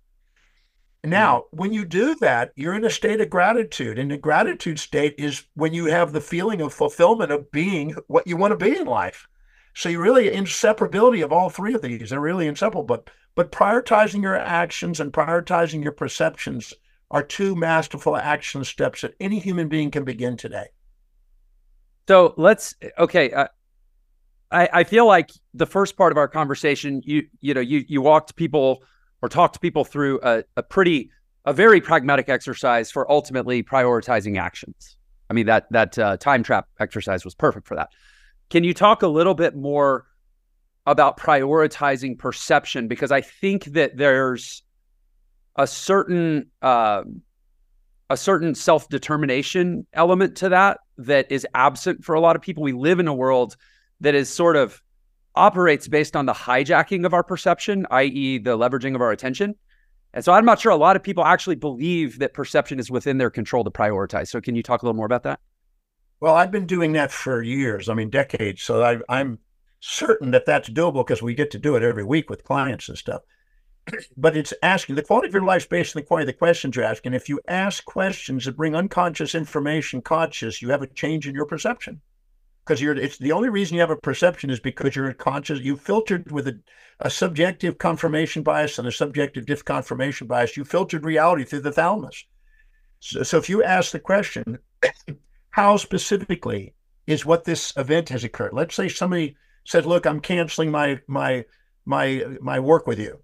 Now, mm-hmm. when you do that, you're in a state of gratitude. And the gratitude state is when you have the feeling of fulfillment of being what you want to be in life. So you really inseparability of all three of these. They're really inseparable. But but prioritizing your actions and prioritizing your perceptions are two masterful action steps that any human being can begin today. So let's okay. Uh, I, I feel like the first part of our conversation, you you know, you you walked people or talked to people through a, a pretty a very pragmatic exercise for ultimately prioritizing actions. I mean that that uh, time trap exercise was perfect for that. Can you talk a little bit more about prioritizing perception? Because I think that there's a certain uh, a certain self determination element to that that is absent for a lot of people. We live in a world that is sort of operates based on the hijacking of our perception, i.e., the leveraging of our attention. And so I'm not sure a lot of people actually believe that perception is within their control to prioritize. So can you talk a little more about that? Well, I've been doing that for years. I mean, decades. So I, I'm certain that that's doable because we get to do it every week with clients and stuff. *clears throat* But it's asking the quality of your life is based on the quality of the questions you're asking. If you ask questions that bring unconscious information conscious, you have a change in your perception because you're it's the only reason you have a perception is because you're conscious you filtered with a, a subjective confirmation bias and a subjective disconfirmation bias. You filtered reality through the thalamus. So, so if you ask the question *coughs* how specifically is what this event has occurred? Let's say somebody said look i'm canceling my my my my work with you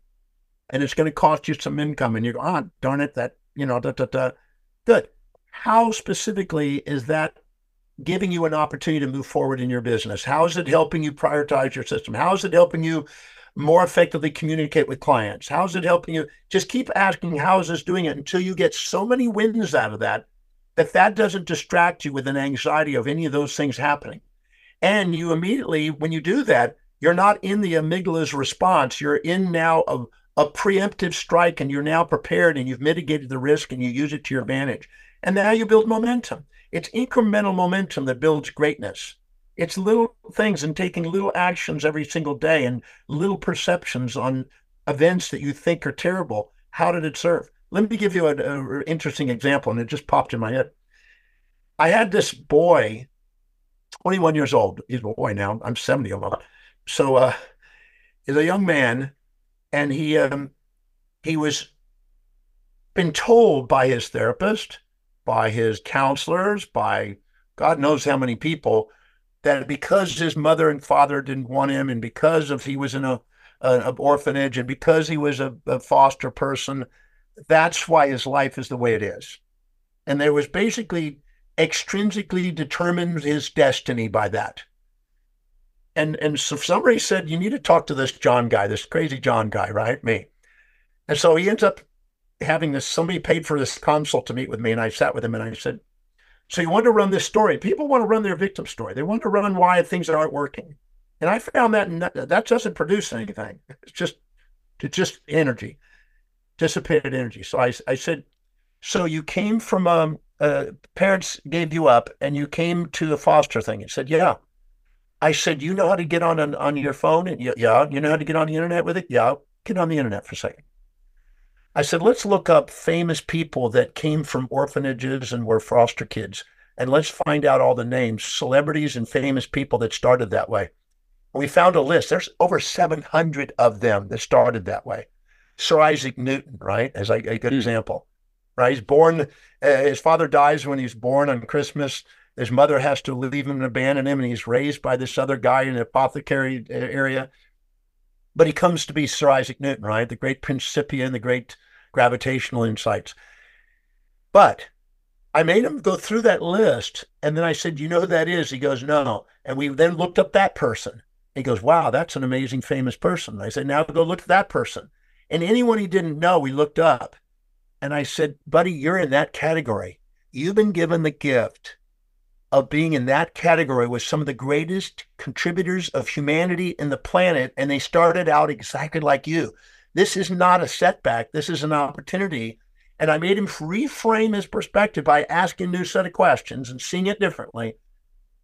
and it's going to cost you some income and you go ah darn it that you know da, da, da. good. How specifically is that giving you an opportunity to move forward in your business? How is it helping you prioritize your system? How is it helping you more effectively communicate with clients? How is it helping you? Just keep asking, how is this doing it until you get so many wins out of that that that doesn't distract you with an anxiety of any of those things happening. And you immediately, when you do that, you're not in the amygdala's response. You're in now a, a preemptive strike and you're now prepared and you've mitigated the risk and you use it to your advantage. And now you build momentum. It's incremental momentum that builds greatness. It's little things and taking little actions every single day and little perceptions on events that you think are terrible. How did it serve? Let me give you an interesting example, and it just popped in my head. I had this boy, 21 years old. He's a boy now. I'm 70 of him. So uh, he's a young man, and he um, he was been told by his therapist by his counselors, by God knows how many people, that because his mother and father didn't want him, and because of he was in a, an orphanage, and because he was a, a foster person, that's why his life is the way it is. And there was basically extrinsically determined his destiny by that. And and so somebody said, you need to talk to this John guy, this crazy John guy, right? Me. And so he ends up having this somebody paid for this consult to meet with me and i sat with him and i said So you want to run this story. People want to run their victim story. They want to run why things aren't working. And I found that that doesn't produce anything. It's just it's just energy, dissipated energy. So I, I said, so you came from um, uh, parents gave you up and you came to the foster thing. He said, yeah. I said, you know how to get on on, on your phone? And yeah, you know how to get on the internet with it? Yeah, get on the internet for a second. I said, let's look up famous people that came from orphanages and were foster kids, and let's find out all the names, celebrities and famous people that started that way. And we found a list. There's over 700 of them that started that way. Sir Isaac Newton, right, as a, a good mm. example, right? He's born, uh, his father dies when he's born on Christmas. His mother has to leave him and abandon him, and he's raised by this other guy in the apothecary uh, area. But he comes to be Sir Isaac Newton, right? The great Principia and the great gravitational insights. But I made him go through that list. And then I said, You know who that is? He goes, No. And we then looked up that person. He goes, Wow, that's an amazing, famous person. I said, Now go look at that person. And anyone he didn't know, we looked up. And I said, Buddy, you're in that category. You've been given the gift of being in that category with some of the greatest contributors of humanity in the planet. And they started out exactly like you. This is not a setback. This is an opportunity. And I made him reframe his perspective by asking new set of questions and seeing it differently.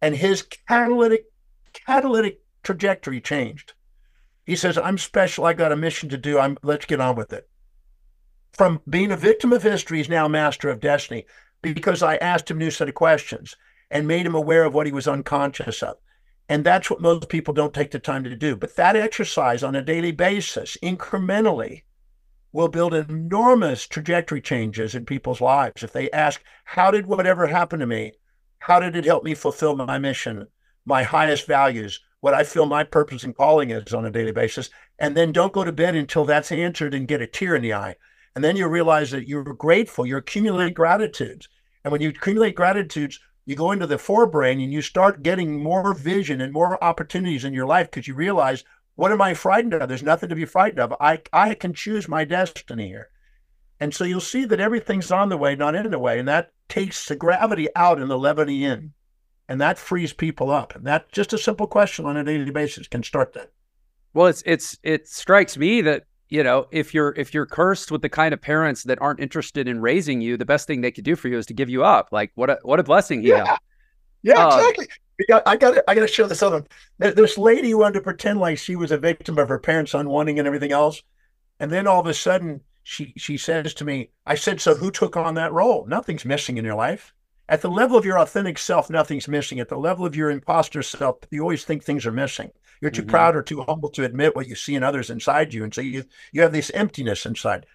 And his catalytic catalytic trajectory changed. He says, I'm special. I got a mission to do. I'm let's get on with it. From being a victim of history, he's now master of destiny because I asked him new set of questions and made him aware of what he was unconscious of. And that's what most people don't take the time to do. But that exercise on a daily basis, incrementally, will build enormous trajectory changes in people's lives. If they ask, How did whatever happen to me? How did it help me fulfill my mission, my highest values, what I feel my purpose and calling is on a daily basis? And then don't go to bed until that's answered and get a tear in the eye. And then you realize that you're grateful, you're accumulating gratitudes. And when you accumulate gratitudes, you go into the forebrain and you start getting more vision and more opportunities in your life because you realize what am I frightened of? There's nothing to be frightened of. I I can choose my destiny here. And so you'll see that everything's on the way, not in the way. And that takes the gravity out and the levity in. And that frees people up. And that just a simple question on a daily basis can start that. Well, it's it's it strikes me that you know if you're if you're cursed with the kind of parents that aren't interested in raising you the best thing they could do for you is to give you up like what a what a blessing yeah had. yeah uh, exactly I got I got to show this other. This lady wanted to pretend like she was a victim of her parents' unwanting and everything else, and then all of a sudden she she says to me, "I said so. Who took on that role? Nothing's missing in your life. At the level of your authentic self, nothing's missing. At the level of your imposter self, you always think things are missing. You're too mm-hmm. proud or too humble to admit what you see in others inside you. And so you, you have this emptiness inside.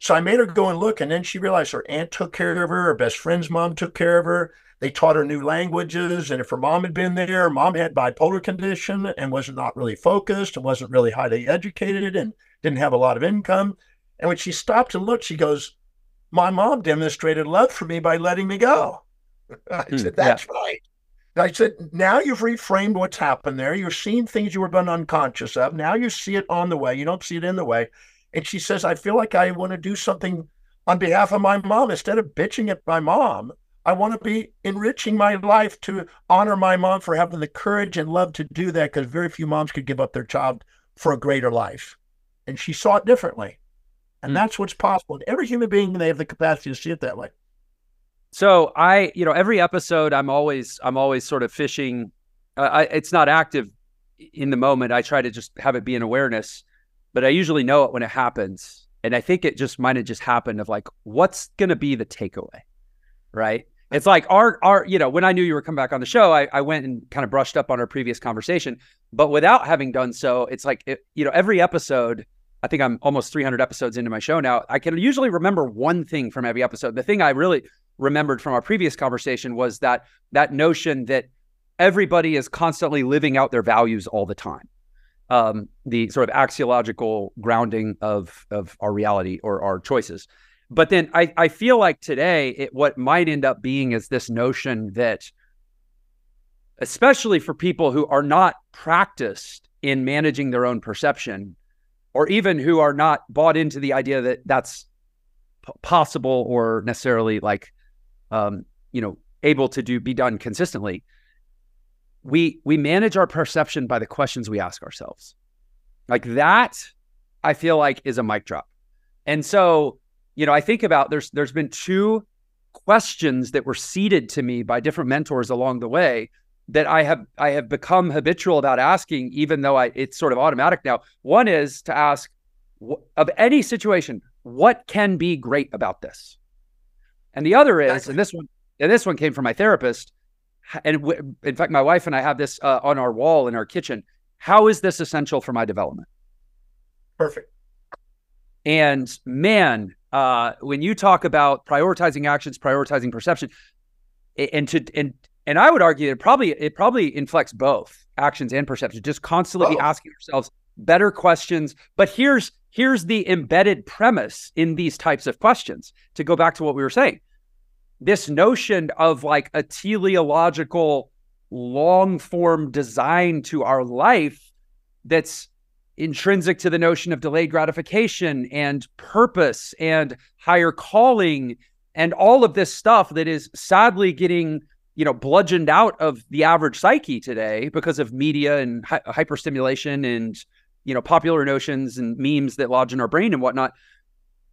So I made her go and look. And then she realized her aunt took care of her. Her best friend's mom took care of her. They taught her new languages. And if her mom had been there, mom had bipolar condition and was not really focused and wasn't really highly educated and didn't have a lot of income. And when she stopped and looked, she goes, My mom demonstrated love for me by letting me go. *laughs* I hmm, said, That's yeah. right. I said, now you've reframed what's happened there. You're seeing things you were been unconscious of. Now you see it on the way. You don't see it in the way. And she says, I feel like I want to do something on behalf of my mom. Instead of bitching at my mom, I want to be enriching my life to honor my mom for having the courage and love to do that because very few moms could give up their child for a greater life. And she saw it differently. And mm. that's what's possible. And every human being, they have the capacity to see it that way. So I, you know, every episode, I'm always, I'm always sort of fishing. Uh, I, it's not active in the moment. I try to just have it be an awareness, but I usually know it when it happens. And I think it just might have just happened of like, what's going to be the takeaway, right? It's like our, our, you know, when I knew you were coming back on the show, I, I went and kind of brushed up on our previous conversation, but without having done so, it's like, it, you know, every episode, I think I'm almost 300 episodes into my show now. I can usually remember one thing from every episode. The thing I really remembered from our previous conversation was that that notion that everybody is constantly living out their values all the time. Um, the sort of axiological grounding of of our reality or our choices. But then I, I feel like today it, what might end up being is this notion that, especially for people who are not practiced in managing their own perception, or even who are not bought into the idea that that's possible or necessarily like um, you know, able to do be done consistently. We we manage our perception by the questions we ask ourselves. Like that, I feel like is a mic drop. And so, you know, I think about there's there's been two questions that were seeded to me by different mentors along the way that I have I have become habitual about asking, even though I it's sort of automatic now. One is to ask of any situation, what can be great about this? And the other is, and this one, and this one came from my therapist, and w- in fact, my wife and I have this uh, on our wall in our kitchen. How is this essential for my development? Perfect. And man, uh, when you talk about prioritizing actions, prioritizing perception, and to and and I would argue it probably it probably inflects both actions and perception. Just constantly oh. asking ourselves better questions. But here's here's the embedded premise in these types of questions. To go back to what we were saying, this notion of like a teleological long form design to our life that's intrinsic to the notion of delayed gratification and purpose and higher calling and all of this stuff that is sadly getting you know bludgeoned out of the average psyche today because of media and hi- hyperstimulation and you know popular notions and memes that lodge in our brain and whatnot.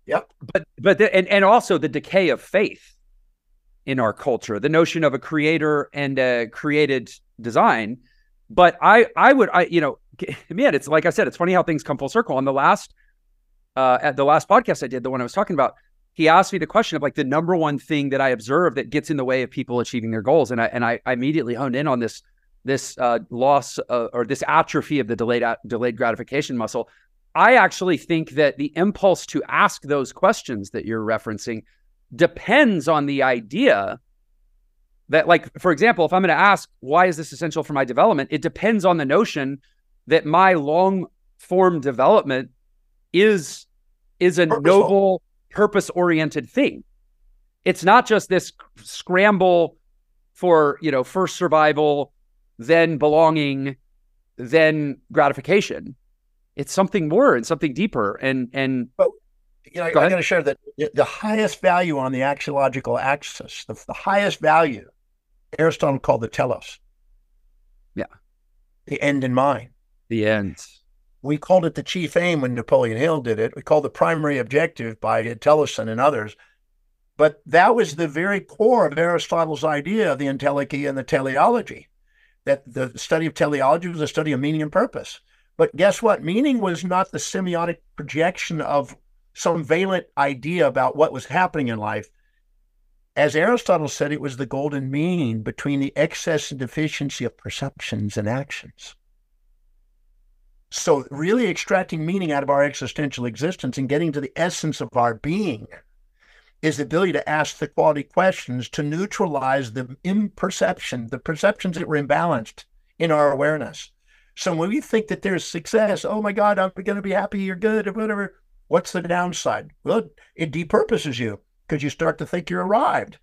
Yep. But but the, and, and also the decay of faith in our culture the notion of a creator and a created design but i i would i you know *laughs* man, it's like I said, it's funny how things come full circle. On the last, uh, at the last podcast I did, the one I was talking about, he asked me the question of like the number one thing that I observe that gets in the way of people achieving their goals, and I and I, I immediately honed in on this this uh, loss uh, or this atrophy of the delayed delayed gratification muscle. I actually think that the impulse to ask those questions that you're referencing depends on the idea that like for example if i'm going to ask why is this essential for my development? It depends on the notion that my long form development is is a Purposeful. noble purpose oriented thing. It's not just this scramble for you know first survival then belonging then gratification. It's something more and something deeper and and but you know, I'm going to share that the highest value on the axiological axis, the, the highest value, Aristotle called the telos. Yeah. The end in mind. The end. We called it the chief aim when Napoleon Hill did it. We called the primary objective by Tennyson and others. But that was the very core of Aristotle's idea of the entelechy and the teleology, that the study of teleology was a study of meaning and purpose. But guess what? Meaning was not the semiotic projection of some valent idea about what was happening in life. As Aristotle said, it was the golden mean between the excess and deficiency of perceptions and actions. So, really extracting meaning out of our existential existence and getting to the essence of our being is the ability to ask the quality questions to neutralize the imperception, the perceptions that were imbalanced in our awareness. So, when we think that there's success, oh my God, I'm going to be happy, you're good, or whatever, what's the downside? Well, it depurposes you because you start to think you're arrived.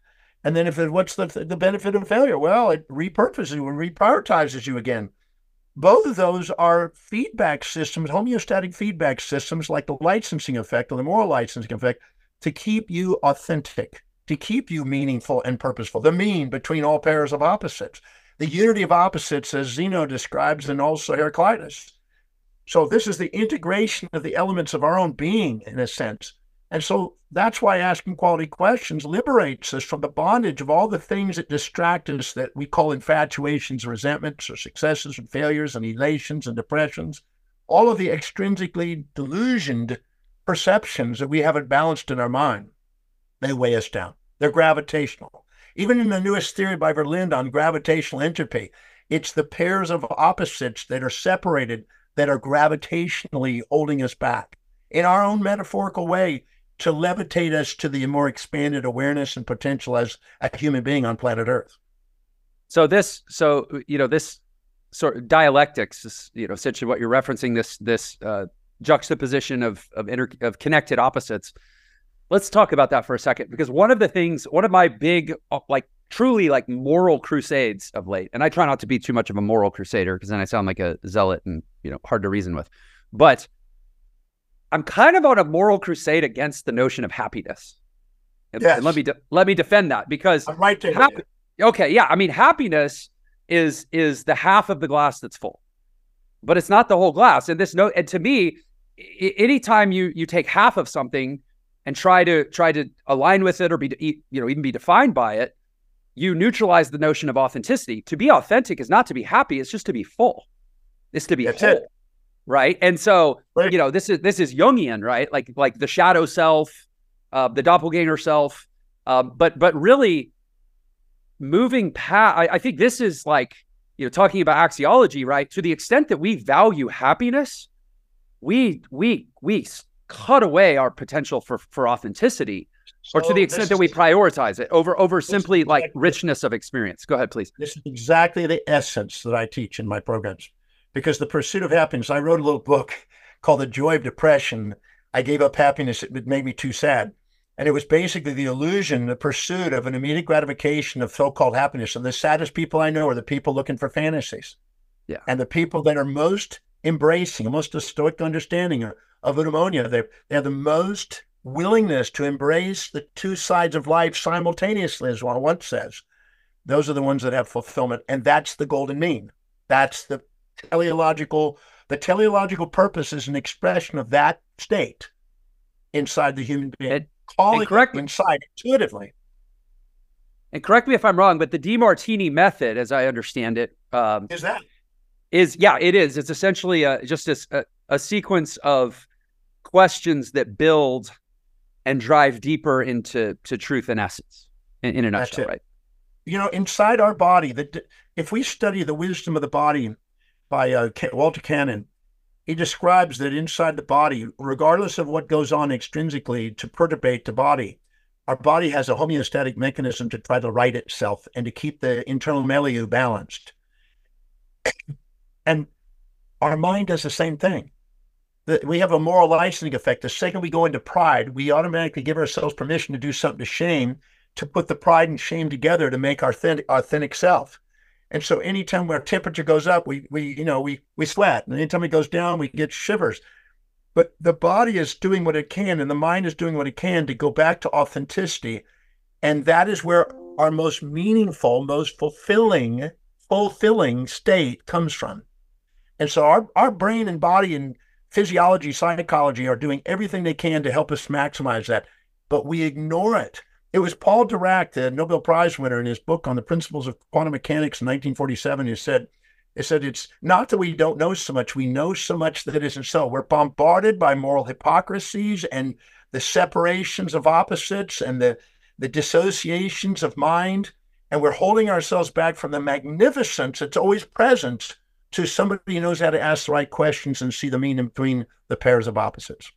And then if it, what's the, the benefit of failure? Well, it repurposes you and reprioritizes you again. Both of those are feedback systems, homeostatic feedback systems like the licensing effect or the moral licensing effect to keep you authentic, to keep you meaningful and purposeful, the mean between all pairs of opposites, the unity of opposites as Zeno describes and also Heraclitus. So this is the integration of the elements of our own being in a sense and so that's why asking quality questions liberates us from the bondage of all the things that distract us that we call infatuations, resentments, or successes and failures and elations and depressions. All of the extrinsically delusioned perceptions that we haven't balanced in our mind, they weigh us down. They're gravitational. Even in the newest theory by Verlinde on gravitational entropy, it's the pairs of opposites that are separated that are gravitationally holding us back. In our own metaphorical way, to levitate us to the more expanded awareness and potential as a human being on planet Earth. So this, so you know, this sort of dialectics, is, you know, essentially what you're referencing this this uh, juxtaposition of of inter of connected opposites. Let's talk about that for a second because one of the things, one of my big uh, like truly like moral crusades of late, and I try not to be too much of a moral crusader because then I sound like a zealot and you know hard to reason with, but I'm kind of on a moral crusade against the notion of happiness. And, yes. and let me de- let me defend that because I'm right to happy- Okay, yeah. I mean, happiness is is the half of the glass that's full, but it's not the whole glass. And this no, and to me, I- anytime you you take half of something and try to try to align with it or be you know even be defined by it, you neutralize the notion of authenticity. To be authentic is not to be happy; it's just to be full. It's to be That's whole, it. right? And so Right. you know this is this is Jungian, right? Like like the shadow self, uh, the doppelganger self, um, but but really moving past. I, I think this is like you know talking about axiology, right? To the extent that we value happiness, we we we cut away our potential for for authenticity, or to the extent that we prioritize it over over simply like richness of experience. Go ahead, please. This is exactly the essence that I teach in my programs. Because the pursuit of happiness, I wrote a little book called The Joy of Depression. I gave up happiness, it made me too sad. And it was basically the illusion, the pursuit of an immediate gratification of so called happiness. And the saddest people I know are the people looking for fantasies. Yeah. And the people that are most embracing, the most stoic understanding of, pneumonia, they, they have the most willingness to embrace the two sides of life simultaneously, as one once says. Those are the ones that have fulfillment. And that's the golden mean. That's the teleological, the teleological purpose is an expression of that state inside the human being. And- Calling correct it inside intuitively. And correct me if I'm wrong, but the Demartini method, as I understand it, um, Is that is yeah, it is. It's essentially a, just a sequence of questions that build and drive deeper into to truth and essence. In, in a nutshell, right? you know, inside our body, that if we study the wisdom of the body by uh, Walter Cannon, he describes that inside the body, regardless of what goes on extrinsically to perturbate the body, our body has a homeostatic mechanism to try to right itself and to keep the internal milieu balanced. *coughs* and our mind does the same thing. That we have a moral licensing effect. The second we go into pride, we automatically give ourselves permission to do something to shame to put the pride and shame together to make our authentic, authentic self. And so anytime our temperature goes up, we we you know we we sweat. And anytime it goes down, we get shivers. But the body is doing what it can and the mind is doing what it can to go back to authenticity. And that is where our most meaningful, most fulfilling, fulfilling state comes from. And so our, our brain and body and physiology, psychology are doing everything they can to help us maximize that. But we ignore it. It was Paul Dirac, the Nobel Prize winner, in his book on the principles of quantum mechanics in 1947, who said, said it's not that we don't know so much, we know so much that it isn't so. We're bombarded by moral hypocrisies and the separations of opposites and the, the dissociations of mind. And we're holding ourselves back from the magnificence that's always present to somebody who knows how to ask the right questions and see the meaning between the pairs of opposites.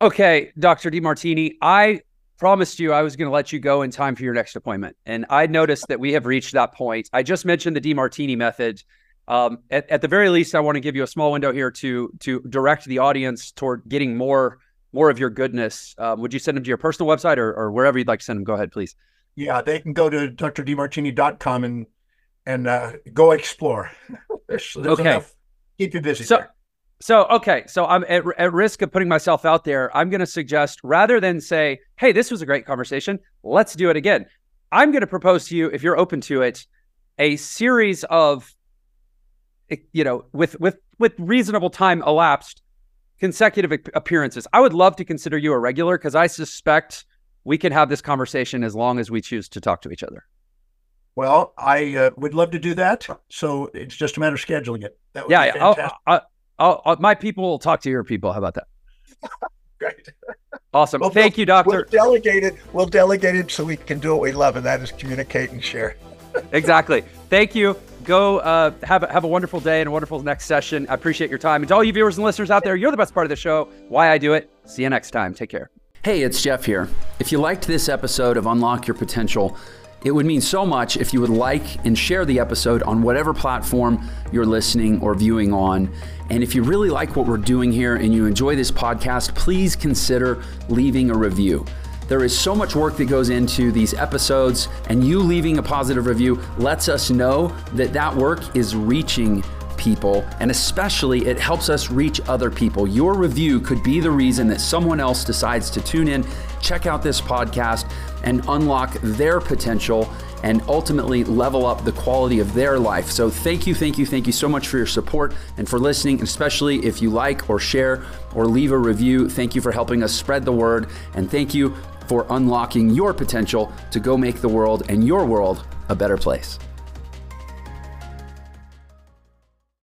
Okay, Dr. Demartini, I promised you I was going to let you go in time for your next appointment. And I noticed that we have reached that point. I just mentioned the Demartini method. Um, at, at the very least, I want to give you a small window here to to direct the audience toward getting more more of your goodness. Um, would you send them to your personal website or, or wherever you'd like to send them? Go ahead, please. Yeah, they can go to drdemartini.com and and uh, go explore. *laughs* there's, there's Okay. enough. Keep you busy. So- there. So, okay. So I'm at, at risk of putting myself out there. I'm going to suggest rather than say, hey, this was a great conversation, let's do it again. I'm going to propose to you, if you're open to it, a series of, eh, you know, with, with, with reasonable time elapsed, consecutive appearances. I would love to consider you a regular because I suspect we can have this conversation as long as we choose to talk to each other. Well, I uh, would love to do that. So it's just a matter of scheduling it. That would Yeah. be. I'll, fantastic. I'll, I'll, I'll- my people will talk to your people. How about that? *laughs* Great. Awesome. Well, Thank you, doctor. We'll delegate it. We'll delegate it so we can do what we love, and that is communicate and share. *laughs* exactly. Thank you. Go uh, have a, have a wonderful day and a wonderful next session. I appreciate your time. And to all you viewers and listeners out there, you're the best part of the show. Why I do it. See you next time. Take care. Hey, it's Jeff here. If you liked this episode of Unlock Your Potential, it would mean so much if you would like and share the episode on whatever platform you're listening or viewing on. And if you really like what we're doing here and you enjoy this podcast, please consider leaving a review. There is so much work that goes into these episodes, and you leaving a positive review lets us know that that work is reaching people, and especially it helps us reach other people. Your review could be the reason that someone else decides to tune in, check out this podcast, and unlock their potential and ultimately level up the quality of their life. So thank you, thank you, thank you so much for your support and for listening, especially if you like or share or leave a review. Thank you for helping us spread the word. And thank you for unlocking your potential to go make the world and your world a better place.